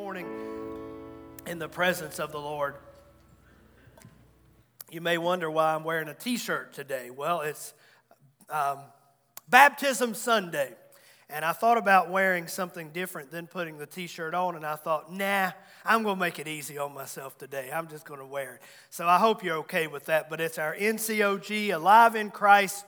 morning in the presence of the Lord. You may wonder why I'm wearing a t shirt today. Well, it's um, Baptism Sunday. And I thought about wearing something different than putting the t shirt on, and I thought, nah, I'm going to make it easy on myself today. I'm just going to wear it. So I hope you're okay with that. But it's our NCOG, Alive in Christ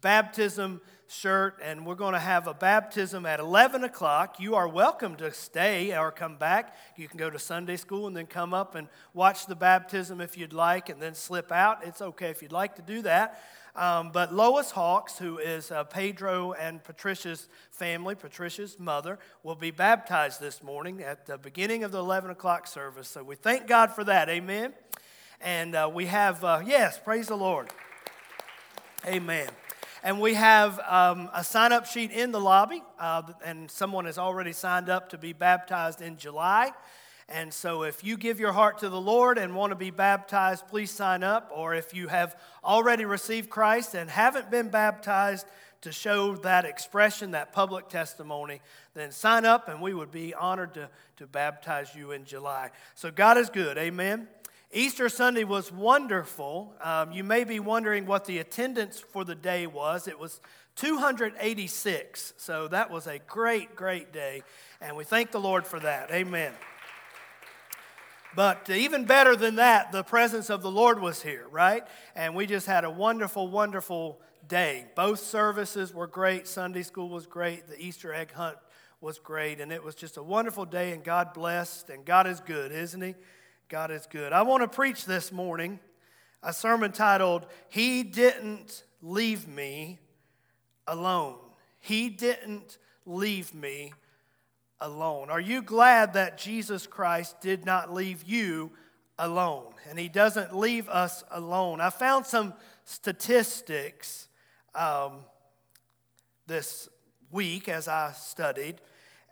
baptism shirt, and we're going to have a baptism at 11 o'clock. You are welcome to stay or come back. You can go to Sunday school and then come up and watch the baptism if you'd like, and then slip out. It's okay if you'd like to do that. Um, but Lois Hawks, who is uh, Pedro and Patricia's family, Patricia's mother, will be baptized this morning at the beginning of the 11 o'clock service. So we thank God for that. Amen. And uh, we have, uh, yes, praise the Lord. Amen. And we have um, a sign up sheet in the lobby, uh, and someone has already signed up to be baptized in July. And so, if you give your heart to the Lord and want to be baptized, please sign up. Or if you have already received Christ and haven't been baptized to show that expression, that public testimony, then sign up and we would be honored to, to baptize you in July. So, God is good. Amen. Easter Sunday was wonderful. Um, you may be wondering what the attendance for the day was. It was 286. So, that was a great, great day. And we thank the Lord for that. Amen. But even better than that, the presence of the Lord was here, right? And we just had a wonderful, wonderful day. Both services were great. Sunday school was great. The Easter egg hunt was great. And it was just a wonderful day, and God blessed. And God is good, isn't He? God is good. I want to preach this morning a sermon titled, He Didn't Leave Me Alone. He Didn't Leave Me alone. Are you glad that Jesus Christ did not leave you alone? And He doesn't leave us alone. I found some statistics um, this week as I studied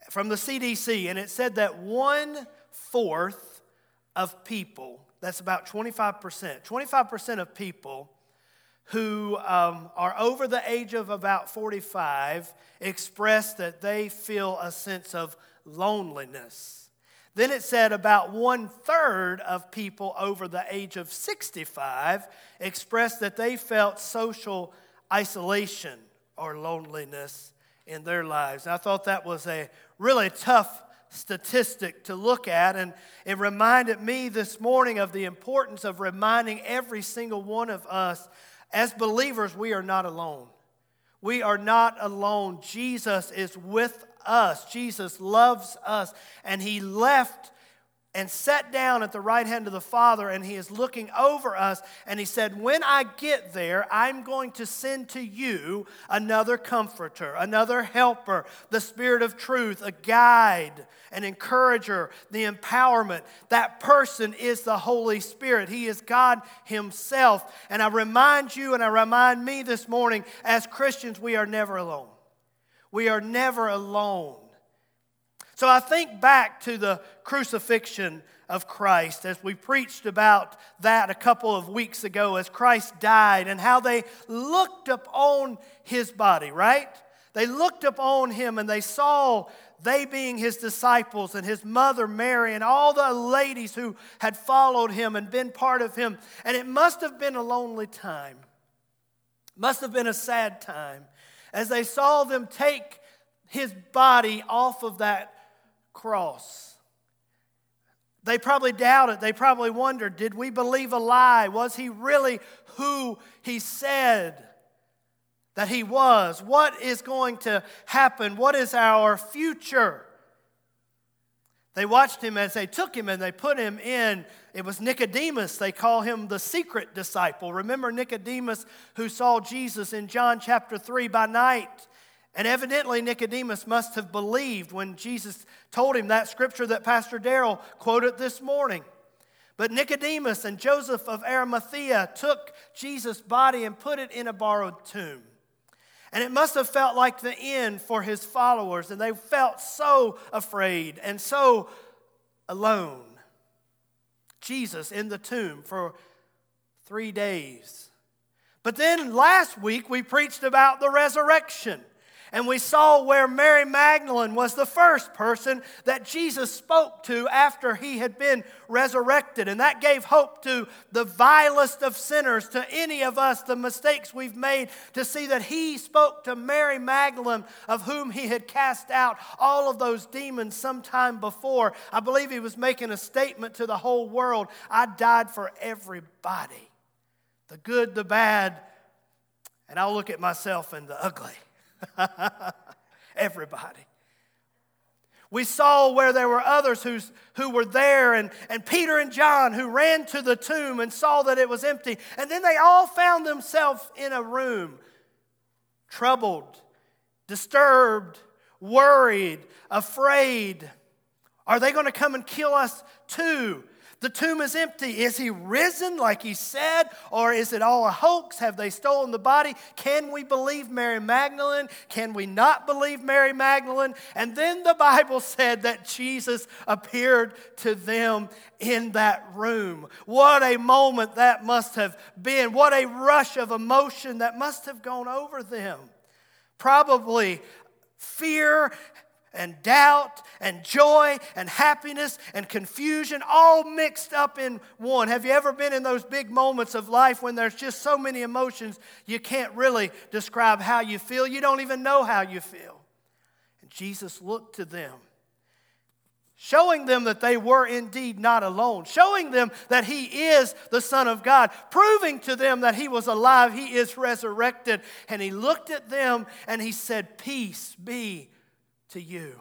from the CDC, and it said that one fourth of people, that's about 25%, 25% of people who um, are over the age of about 45 express that they feel a sense of loneliness. Then it said about one third of people over the age of 65 expressed that they felt social isolation or loneliness in their lives. And I thought that was a really tough statistic to look at. And it reminded me this morning of the importance of reminding every single one of us as believers, we are not alone. We are not alone. Jesus is with us. Jesus loves us. And He left and sat down at the right hand of the Father, and He is looking over us. And He said, When I get there, I'm going to send to you another comforter, another helper, the Spirit of truth, a guide, an encourager, the empowerment. That person is the Holy Spirit. He is God Himself. And I remind you and I remind me this morning, as Christians, we are never alone. We are never alone. So I think back to the crucifixion of Christ as we preached about that a couple of weeks ago as Christ died and how they looked upon his body, right? They looked upon him and they saw they being his disciples and his mother Mary and all the ladies who had followed him and been part of him. And it must have been a lonely time, must have been a sad time as they saw them take his body off of that cross. They probably doubted. They probably wondered did we believe a lie? Was he really who he said that he was? What is going to happen? What is our future? They watched him as they took him and they put him in. It was Nicodemus. They call him the secret disciple. Remember Nicodemus who saw Jesus in John chapter 3 by night? And evidently, Nicodemus must have believed when Jesus told him that scripture that Pastor Darrell quoted this morning. But Nicodemus and Joseph of Arimathea took Jesus' body and put it in a borrowed tomb. And it must have felt like the end for his followers, and they felt so afraid and so alone. Jesus in the tomb for three days. But then last week we preached about the resurrection. And we saw where Mary Magdalene was the first person that Jesus spoke to after he had been resurrected. And that gave hope to the vilest of sinners, to any of us, the mistakes we've made, to see that he spoke to Mary Magdalene, of whom he had cast out all of those demons sometime before. I believe he was making a statement to the whole world I died for everybody the good, the bad, and I'll look at myself and the ugly. Everybody. We saw where there were others who's, who were there, and, and Peter and John who ran to the tomb and saw that it was empty. And then they all found themselves in a room, troubled, disturbed, worried, afraid. Are they going to come and kill us too? The tomb is empty. Is he risen like he said? Or is it all a hoax? Have they stolen the body? Can we believe Mary Magdalene? Can we not believe Mary Magdalene? And then the Bible said that Jesus appeared to them in that room. What a moment that must have been. What a rush of emotion that must have gone over them. Probably fear and doubt and joy and happiness and confusion all mixed up in one. Have you ever been in those big moments of life when there's just so many emotions you can't really describe how you feel? You don't even know how you feel. And Jesus looked to them, showing them that they were indeed not alone, showing them that He is the Son of God, proving to them that He was alive, He is resurrected. And He looked at them and He said, Peace be to you.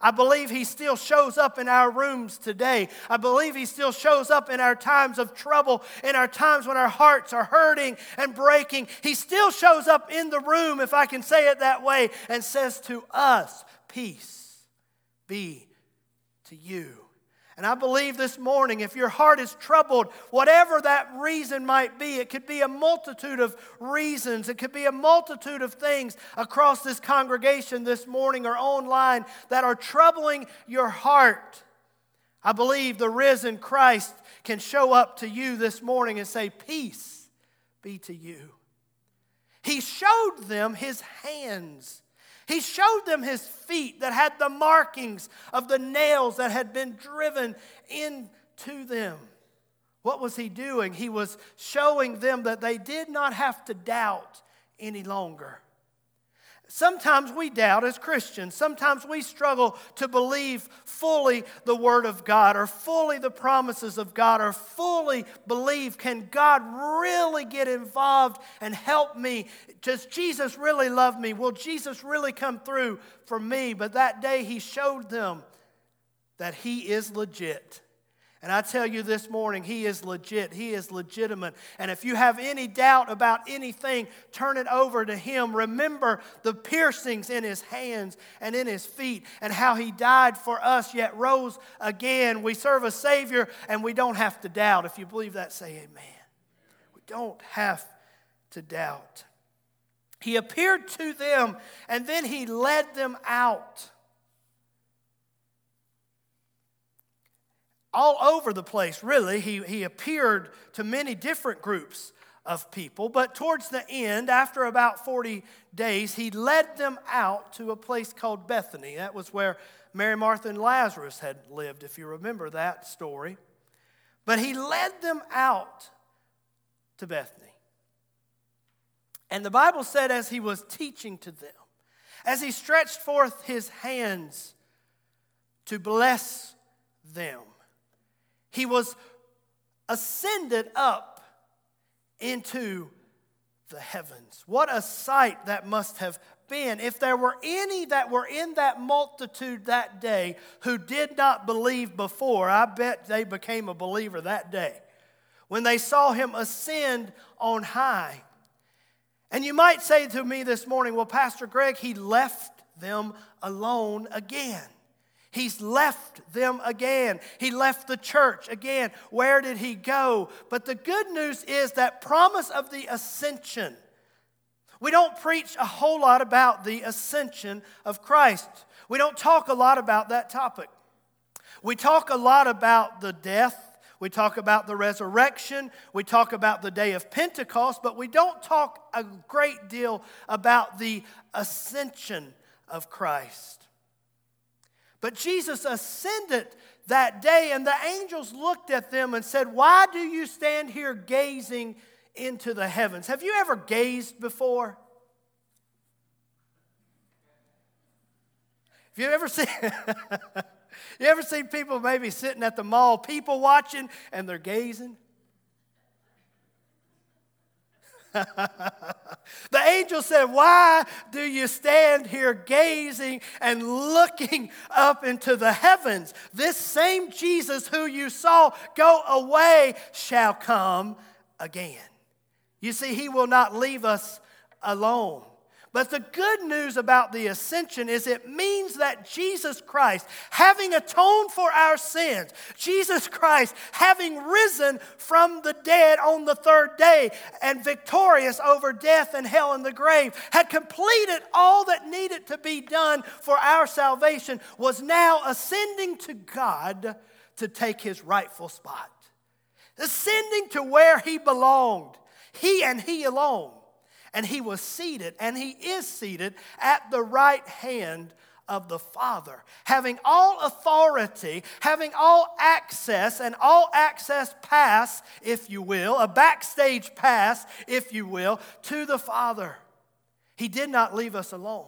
I believe He still shows up in our rooms today. I believe He still shows up in our times of trouble, in our times when our hearts are hurting and breaking. He still shows up in the room, if I can say it that way, and says to us, Peace be to you. And I believe this morning, if your heart is troubled, whatever that reason might be, it could be a multitude of reasons, it could be a multitude of things across this congregation this morning or online that are troubling your heart. I believe the risen Christ can show up to you this morning and say, Peace be to you. He showed them his hands he showed them his feet that had the markings of the nails that had been driven into them. What was he doing? He was showing them that they did not have to doubt any longer. Sometimes we doubt as Christians. Sometimes we struggle to believe fully the Word of God or fully the promises of God or fully believe can God really get involved and help me? Does Jesus really love me? Will Jesus really come through for me? But that day He showed them that He is legit. And I tell you this morning, he is legit. He is legitimate. And if you have any doubt about anything, turn it over to him. Remember the piercings in his hands and in his feet and how he died for us, yet rose again. We serve a Savior and we don't have to doubt. If you believe that, say amen. We don't have to doubt. He appeared to them and then he led them out. All over the place, really. He, he appeared to many different groups of people, but towards the end, after about 40 days, he led them out to a place called Bethany. That was where Mary, Martha, and Lazarus had lived, if you remember that story. But he led them out to Bethany. And the Bible said, as he was teaching to them, as he stretched forth his hands to bless them, he was ascended up into the heavens. What a sight that must have been. If there were any that were in that multitude that day who did not believe before, I bet they became a believer that day when they saw him ascend on high. And you might say to me this morning, well, Pastor Greg, he left them alone again. He's left them again. He left the church again. Where did he go? But the good news is that promise of the ascension. We don't preach a whole lot about the ascension of Christ. We don't talk a lot about that topic. We talk a lot about the death. We talk about the resurrection. We talk about the day of Pentecost, but we don't talk a great deal about the ascension of Christ. But Jesus ascended that day, and the angels looked at them and said, Why do you stand here gazing into the heavens? Have you ever gazed before? Have you ever seen You ever seen people maybe sitting at the mall, people watching, and they're gazing? the angel said, Why do you stand here gazing and looking up into the heavens? This same Jesus who you saw go away shall come again. You see, he will not leave us alone. But the good news about the ascension is it means that Jesus Christ, having atoned for our sins, Jesus Christ, having risen from the dead on the third day and victorious over death and hell and the grave, had completed all that needed to be done for our salvation, was now ascending to God to take his rightful spot, ascending to where he belonged, he and he alone and he was seated, and he is seated at the right hand of the Father, having all authority, having all access, and all access pass, if you will, a backstage pass, if you will, to the Father. He did not leave us alone.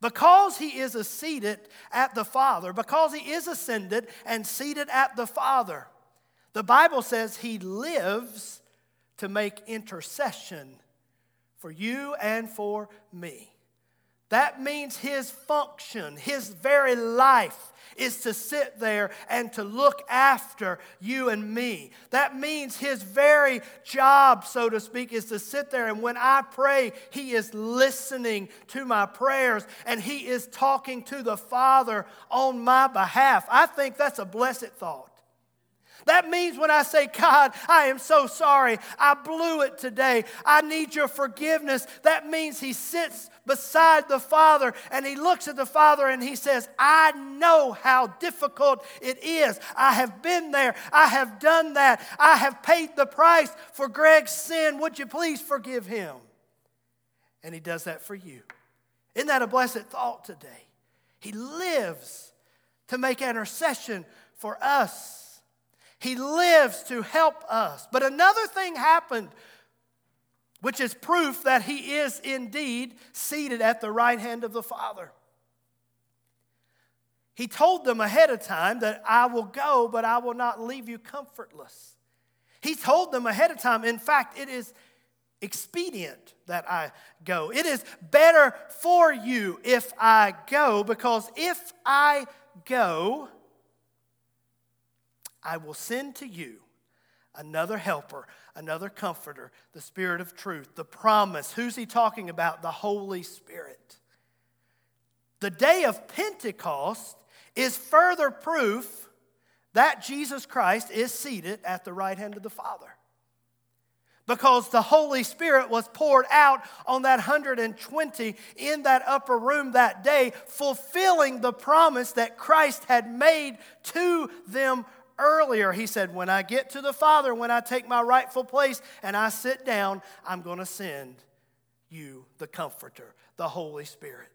Because he is seated at the Father, because he is ascended and seated at the Father, the Bible says he lives to make intercession for you and for me. That means his function, his very life is to sit there and to look after you and me. That means his very job, so to speak, is to sit there and when I pray, he is listening to my prayers and he is talking to the Father on my behalf. I think that's a blessed thought. That means when I say, God, I am so sorry, I blew it today, I need your forgiveness, that means He sits beside the Father and He looks at the Father and He says, I know how difficult it is. I have been there, I have done that, I have paid the price for Greg's sin. Would you please forgive him? And He does that for you. Isn't that a blessed thought today? He lives to make intercession for us. He lives to help us. But another thing happened, which is proof that He is indeed seated at the right hand of the Father. He told them ahead of time that I will go, but I will not leave you comfortless. He told them ahead of time, in fact, it is expedient that I go. It is better for you if I go, because if I go, I will send to you another helper, another comforter, the Spirit of truth, the promise. Who's he talking about? The Holy Spirit. The day of Pentecost is further proof that Jesus Christ is seated at the right hand of the Father. Because the Holy Spirit was poured out on that 120 in that upper room that day, fulfilling the promise that Christ had made to them earlier, he said, When I get to the Father, when I take my rightful place and I sit down, I'm going to send you the Comforter, the Holy Spirit.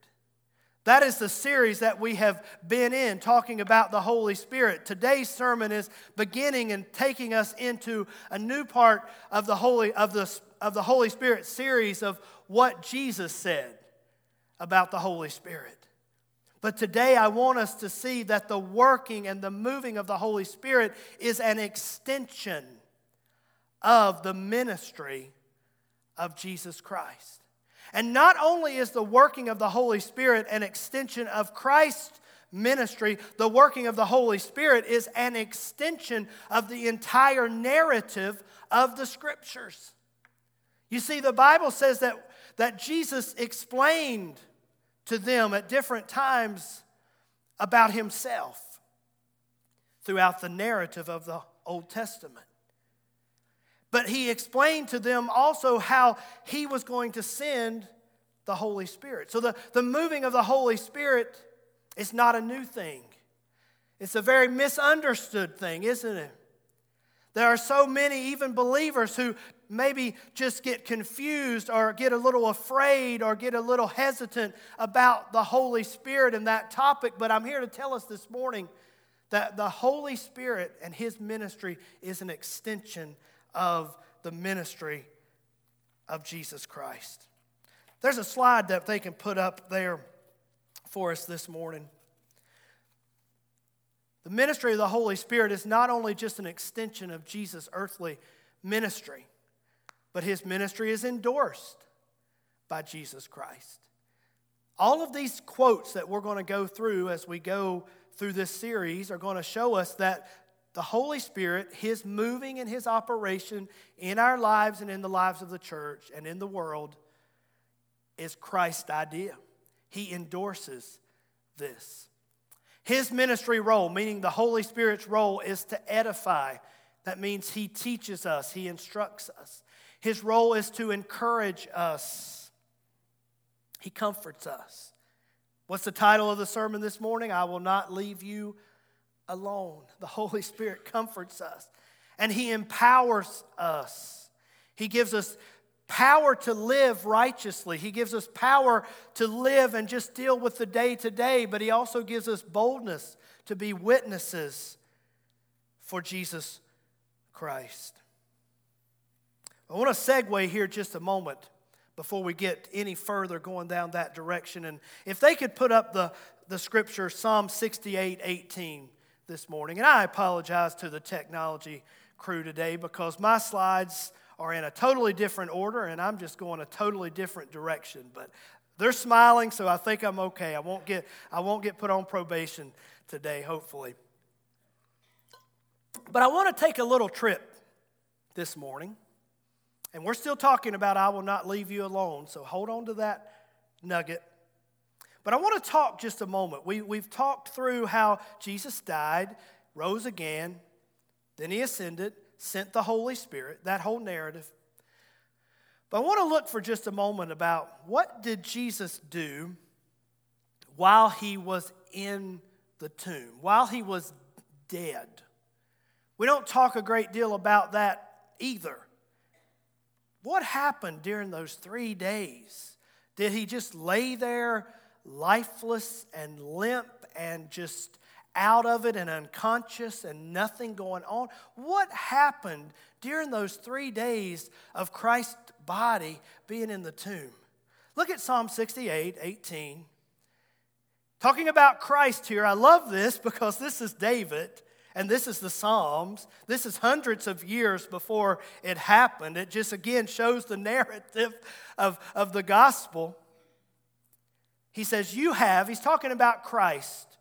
That is the series that we have been in, talking about the Holy Spirit. Today's sermon is beginning and taking us into a new part of the Holy, of the, of the Holy Spirit series of what Jesus said about the Holy Spirit. But today I want us to see that the working and the moving of the Holy Spirit is an extension of the ministry of Jesus Christ. And not only is the working of the Holy Spirit an extension of Christ's ministry, the working of the Holy Spirit is an extension of the entire narrative of the Scriptures. You see, the Bible says that, that Jesus explained to them at different times about himself throughout the narrative of the Old Testament. But he explained to them also how he was going to send the Holy Spirit. So the, the moving of the Holy Spirit is not a new thing, it's a very misunderstood thing, isn't it? There are so many, even believers, who maybe just get confused or get a little afraid or get a little hesitant about the Holy Spirit and that topic. But I'm here to tell us this morning that the Holy Spirit and His ministry is an extension of the ministry of Jesus Christ. There's a slide that they can put up there for us this morning. The ministry of the Holy Spirit is not only just an extension of Jesus' earthly ministry, but his ministry is endorsed by Jesus Christ. All of these quotes that we're going to go through as we go through this series are going to show us that the Holy Spirit, His moving and His operation in our lives and in the lives of the church and in the world, is Christ's idea. He endorses this. His ministry role, meaning the Holy Spirit's role, is to edify. That means He teaches us, He instructs us. His role is to encourage us, He comforts us. What's the title of the sermon this morning? I will not leave you alone. The Holy Spirit comforts us and He empowers us. He gives us power to live righteously. He gives us power to live and just deal with the day to day, but He also gives us boldness to be witnesses for Jesus Christ. I want to segue here just a moment before we get any further going down that direction. And if they could put up the, the scripture, Psalm 68 18, this morning. And I apologize to the technology crew today because my slides are in a totally different order, and I'm just going a totally different direction. But they're smiling, so I think I'm okay. I won't get, I won't get put on probation today, hopefully. But I want to take a little trip this morning. And we're still talking about I will not leave you alone. So hold on to that nugget. But I want to talk just a moment. We, we've talked through how Jesus died, rose again, then he ascended, sent the Holy Spirit, that whole narrative. But I want to look for just a moment about what did Jesus do while he was in the tomb, while he was dead. We don't talk a great deal about that either. What happened during those three days? Did he just lay there lifeless and limp and just out of it and unconscious and nothing going on. What happened during those three days of Christ's body being in the tomb? Look at Psalm 68 18. Talking about Christ here, I love this because this is David and this is the Psalms. This is hundreds of years before it happened. It just again shows the narrative of, of the gospel. He says, You have, he's talking about Christ,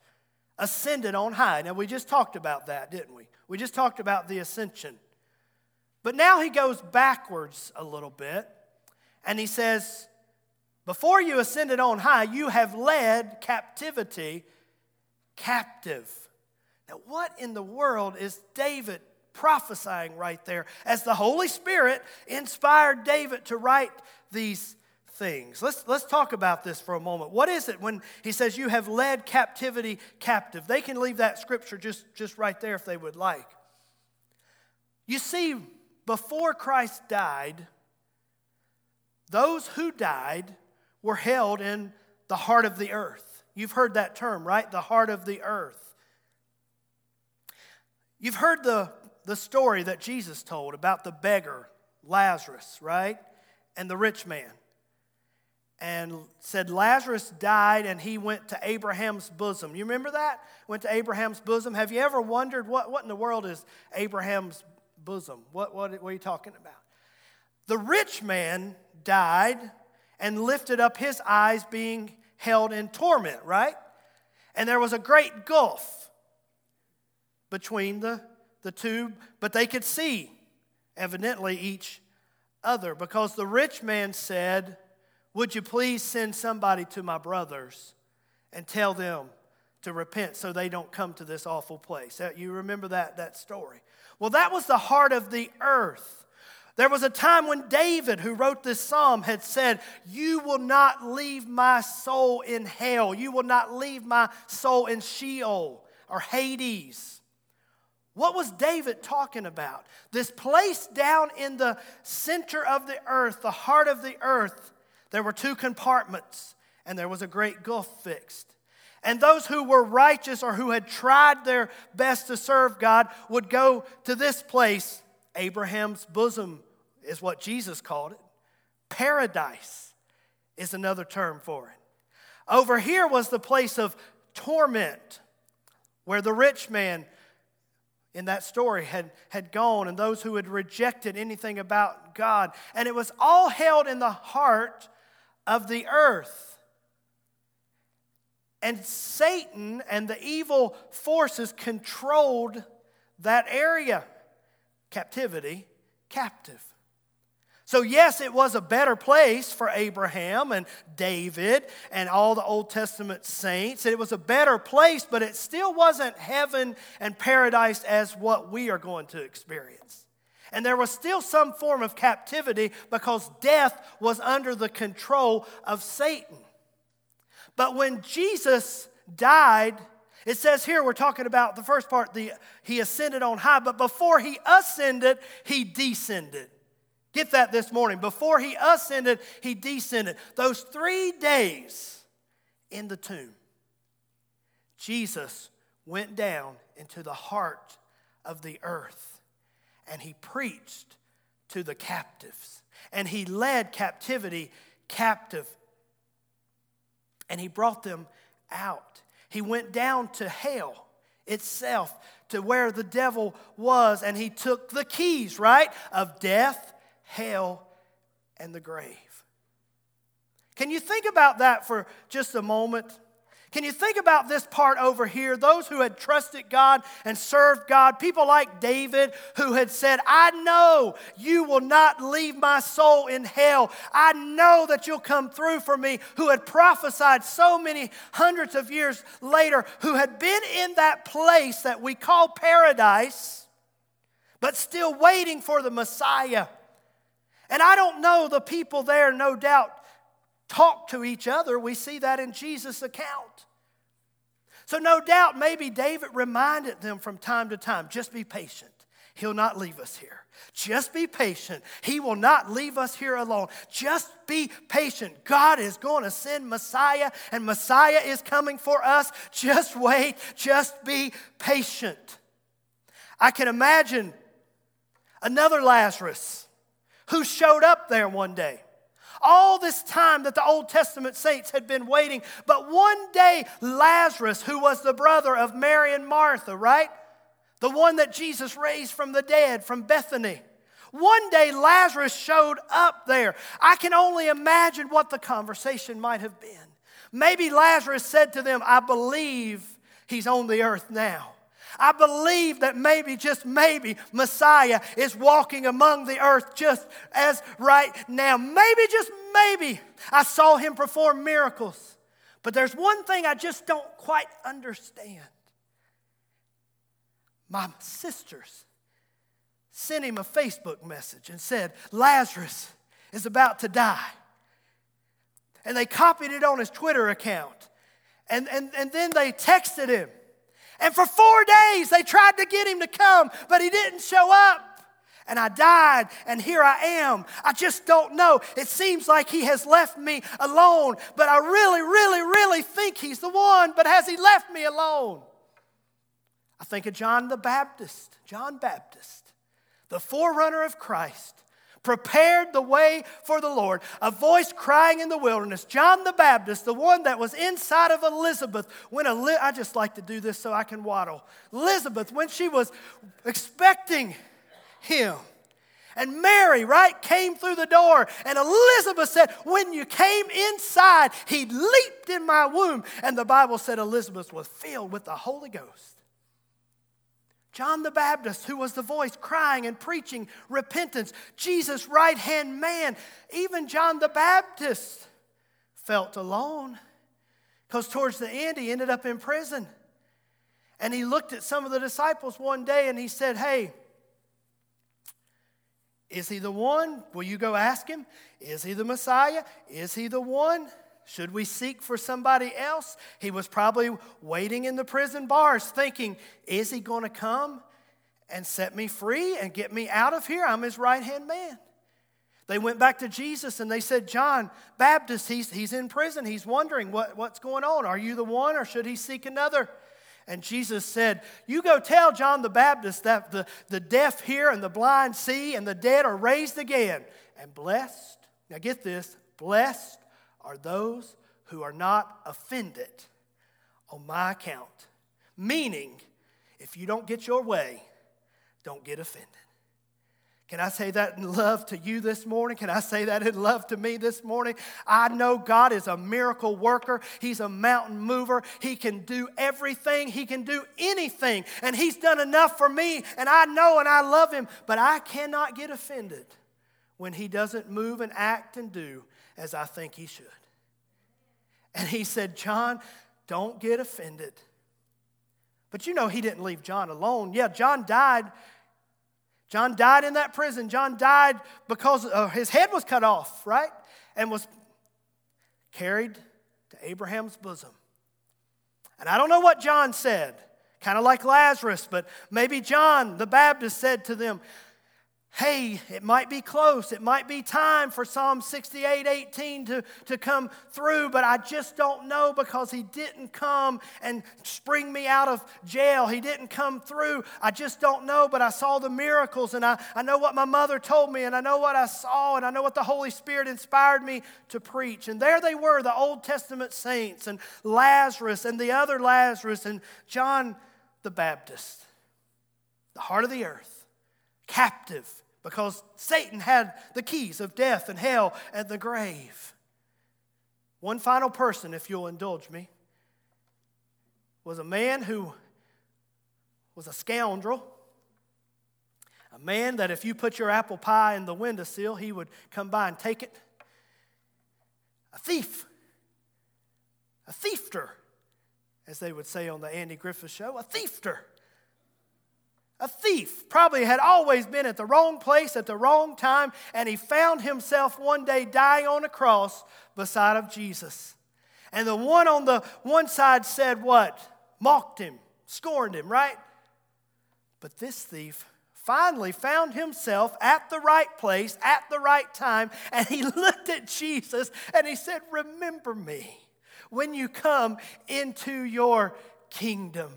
ascended on high. Now, we just talked about that, didn't we? We just talked about the ascension. But now he goes backwards a little bit, and he says, Before you ascended on high, you have led captivity captive. Now, what in the world is David prophesying right there as the Holy Spirit inspired David to write these things. Let's, let's talk about this for a moment. What is it when he says, You have led captivity captive? They can leave that scripture just, just right there if they would like. You see, before Christ died, those who died were held in the heart of the earth. You've heard that term, right? The heart of the earth. You've heard the, the story that Jesus told about the beggar, Lazarus, right? And the rich man and said Lazarus died and he went to Abraham's bosom. You remember that? Went to Abraham's bosom. Have you ever wondered what, what in the world is Abraham's bosom? What, what, what are you talking about? The rich man died and lifted up his eyes, being held in torment, right? And there was a great gulf between the, the two, but they could see, evidently, each other because the rich man said, would you please send somebody to my brothers and tell them to repent so they don't come to this awful place? You remember that, that story? Well, that was the heart of the earth. There was a time when David, who wrote this psalm, had said, You will not leave my soul in hell. You will not leave my soul in Sheol or Hades. What was David talking about? This place down in the center of the earth, the heart of the earth, there were two compartments, and there was a great gulf fixed. And those who were righteous or who had tried their best to serve God would go to this place. Abraham's bosom is what Jesus called it. Paradise is another term for it. Over here was the place of torment, where the rich man in that story had, had gone and those who had rejected anything about God. And it was all held in the heart of the earth. And Satan and the evil forces controlled that area. Captivity, captive. So, yes, it was a better place for Abraham and David and all the Old Testament saints. It was a better place, but it still wasn't heaven and paradise as what we are going to experience. And there was still some form of captivity because death was under the control of Satan. But when Jesus died, it says here, we're talking about the first part, the, he ascended on high, but before he ascended, he descended. Get that this morning. Before he ascended, he descended. Those three days in the tomb, Jesus went down into the heart of the earth and he preached to the captives and he led captivity captive and he brought them out. He went down to hell itself to where the devil was and he took the keys, right, of death hell, and the grave. Can you think about that for just a moment? Can you think about this part over here? Those who had trusted God and served God, people like David who had said, I know you will not leave my soul in hell. I know that you'll come through for me, who had prophesied so many hundreds of years later, who had been in that place that we call paradise, but still waiting for the Messiah. And I don't know, the people there, no doubt, talk to each other. We see that in Jesus' account. So, no doubt, maybe David reminded them from time to time just be patient. He'll not leave us here. Just be patient. He will not leave us here alone. Just be patient. God is going to send Messiah, and Messiah is coming for us. Just wait. Just be patient. I can imagine another Lazarus who showed up there one day. All this time that the Old Testament saints had been waiting, but one day Lazarus, who was the brother of Mary and Martha, right? The one that Jesus raised from the dead from Bethany. One day Lazarus showed up there. I can only imagine what the conversation might have been. Maybe Lazarus said to them, I believe he's on the earth now. I believe that maybe, just maybe, Messiah is walking among the earth just as right now. Maybe, just maybe, I saw him perform miracles. But there's one thing I just don't quite understand. My sisters sent him a Facebook message and said, Lazarus is about to die. And they copied it on his Twitter account. And, and, and then they texted him and for four days, they tried to get him to come, but he didn't show up. And I died, and here I am. I just don't know. It seems like he has left me alone, but I really, really, really think he's the one. But has he left me alone? I think of John the Baptist, John Baptist, the forerunner of Christ prepared the way for the Lord. A voice crying in the wilderness. John the Baptist, the one that was inside of Elizabeth, when Eli- I just like to do this so I can waddle. Elizabeth, when she was expecting him. And Mary, right, came through the door. And Elizabeth said, When you came inside, he leaped in my womb. And the Bible said Elizabeth was filled with the Holy Ghost. John the Baptist, who was the voice crying and preaching repentance, Jesus' right hand man, even John the Baptist felt alone because towards the end he ended up in prison. And he looked at some of the disciples one day and he said, Hey, is he the one? Will you go ask him? Is he the Messiah? Is he the one? Should we seek for somebody else? He was probably waiting in the prison bars thinking, is he going to come? and set me free and get me out of here. I'm his right hand man. They went back to Jesus and they said, John Baptist, he's, he's in prison. He's wondering what, what's going on. Are you the one or should he seek another? And Jesus said, You go tell John the Baptist that the, the deaf hear and the blind see and the dead are raised again. And blessed, now get this, blessed are those who are not offended on my account. Meaning, if you don't get your way, don't get offended. Can I say that in love to you this morning? Can I say that in love to me this morning? I know God is a miracle worker. He's a mountain mover. He can do everything, He can do anything. And He's done enough for me, and I know and I love Him. But I cannot get offended when He doesn't move and act and do as I think He should. And He said, John, don't get offended. But you know, He didn't leave John alone. Yeah, John died John died in that prison. John died because uh, his head was cut off, right? And was carried to Abraham's bosom. And I don't know what John said, kind of like Lazarus, but maybe John the Baptist said to them, hey, it might be close. It might be time for Psalm 68 18 to, to come through, but I just don't know because he didn't come and spring me out of jail. He didn't come through. I just don't know, but I saw the miracles and I, I know what my mother told me and I know what I saw and I know what the Holy Spirit inspired me to preach. And there they were, the Old Testament saints and Lazarus and the other Lazarus and John the Baptist, the heart of the earth captive because Satan had the keys of death and hell and the grave. One final person, if you'll indulge me, was a man who was a scoundrel. A man that if you put your apple pie in the windowsill, he would come by and take it. A thief. A thiefter, as they would say on the Andy Griffith show. A thiefter a thief, probably had always been at the wrong place at the wrong time, and he found himself one day dying on a cross beside of Jesus. And the one on the one side said what? Mocked him, scorned him, right? But this thief finally found himself at the right place at the right time, and he looked at Jesus and he said, Remember me when you come into your kingdom.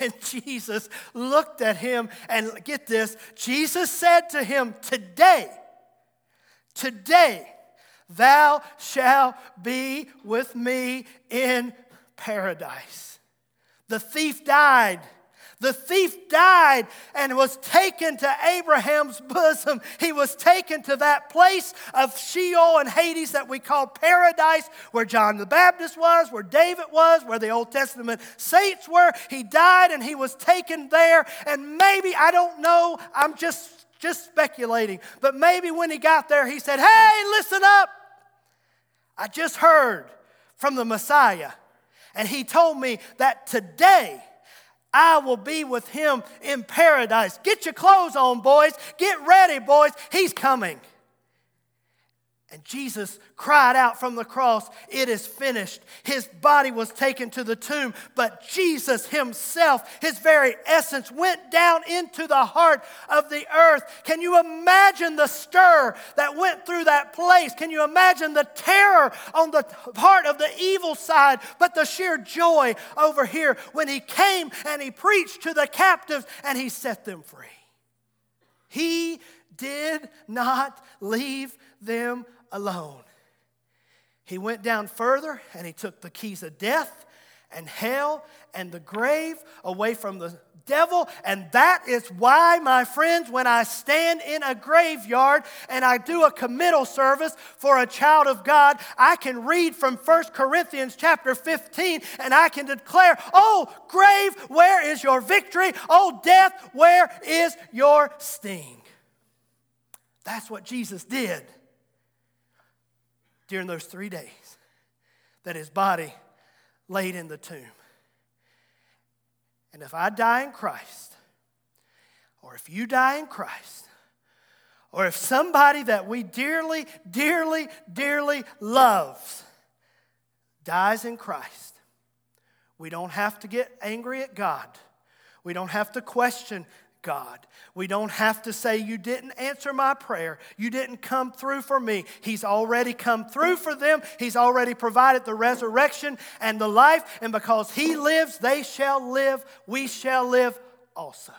And Jesus looked at him, and get this Jesus said to him, Today, today, thou shalt be with me in paradise. The thief died the thief died and was taken to Abraham's bosom. He was taken to that place of Sheol and Hades that we call paradise, where John the Baptist was, where David was, where the Old Testament saints were. He died and he was taken there. And maybe, I don't know, I'm just, just speculating, but maybe when he got there, he said, Hey, listen up. I just heard from the Messiah, and he told me that today, I will be with him in paradise. Get your clothes on, boys. Get ready, boys. He's coming. And Jesus cried out from the cross, It is finished. His body was taken to the tomb, but Jesus himself, his very essence, went down into the heart of the earth. Can you imagine the stir that went through that place? Can you imagine the terror on the part of the evil side, but the sheer joy over here when he came and he preached to the captives and he set them free? He did not leave them alone. He went down further and he took the keys of death and hell and the grave away from the devil. And that is why, my friends, when I stand in a graveyard and I do a committal service for a child of God, I can read from 1 Corinthians chapter 15 and I can declare, Oh, grave, where is your victory? Oh, death, where is your sting? That's what Jesus did during those three days that his body laid in the tomb. And if I die in Christ, or if you die in Christ, or if somebody that we dearly, dearly, dearly loves dies in Christ, we don't have to get angry at God. We don't have to question God. We don't have to say, You didn't answer my prayer. You didn't come through for me. He's already come through for them. He's already provided the resurrection and the life. And because He lives, they shall live. We shall live also.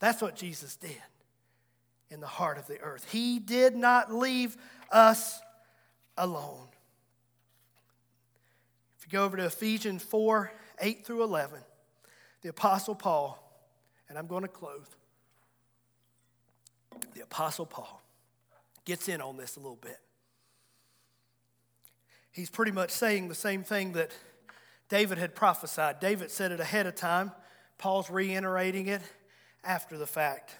That's what Jesus did in the heart of the earth. He did not leave us alone. If you go over to Ephesians 4 8 through 11, the Apostle Paul, and I'm going to close. The Apostle Paul gets in on this a little bit. He's pretty much saying the same thing that David had prophesied. David said it ahead of time, Paul's reiterating it after the fact.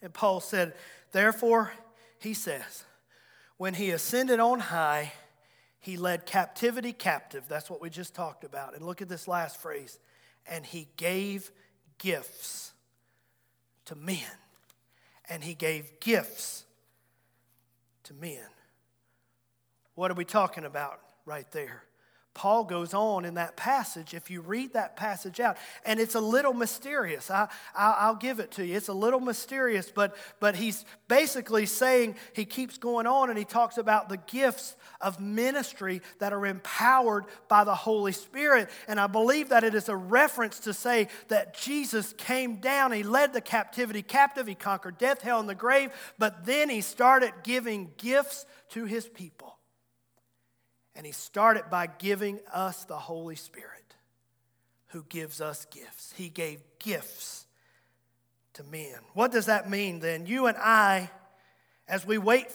And Paul said, Therefore, he says, when he ascended on high, he led captivity captive. That's what we just talked about. And look at this last phrase. And he gave gifts to men. And he gave gifts to men. What are we talking about right there? Paul goes on in that passage, if you read that passage out, and it's a little mysterious. I, I, will give it to you. It's a little mysterious, but, but he's basically saying, he keeps going on and he talks about the gifts of ministry that are empowered by the Holy Spirit. And I believe that it is a reference to say that Jesus came down, he led the captivity captive, he conquered death, hell, and the grave, but then he started giving gifts to his people. And he started by giving us the Holy Spirit who gives us gifts. He gave gifts to men. What does that mean then? You and I, as we wait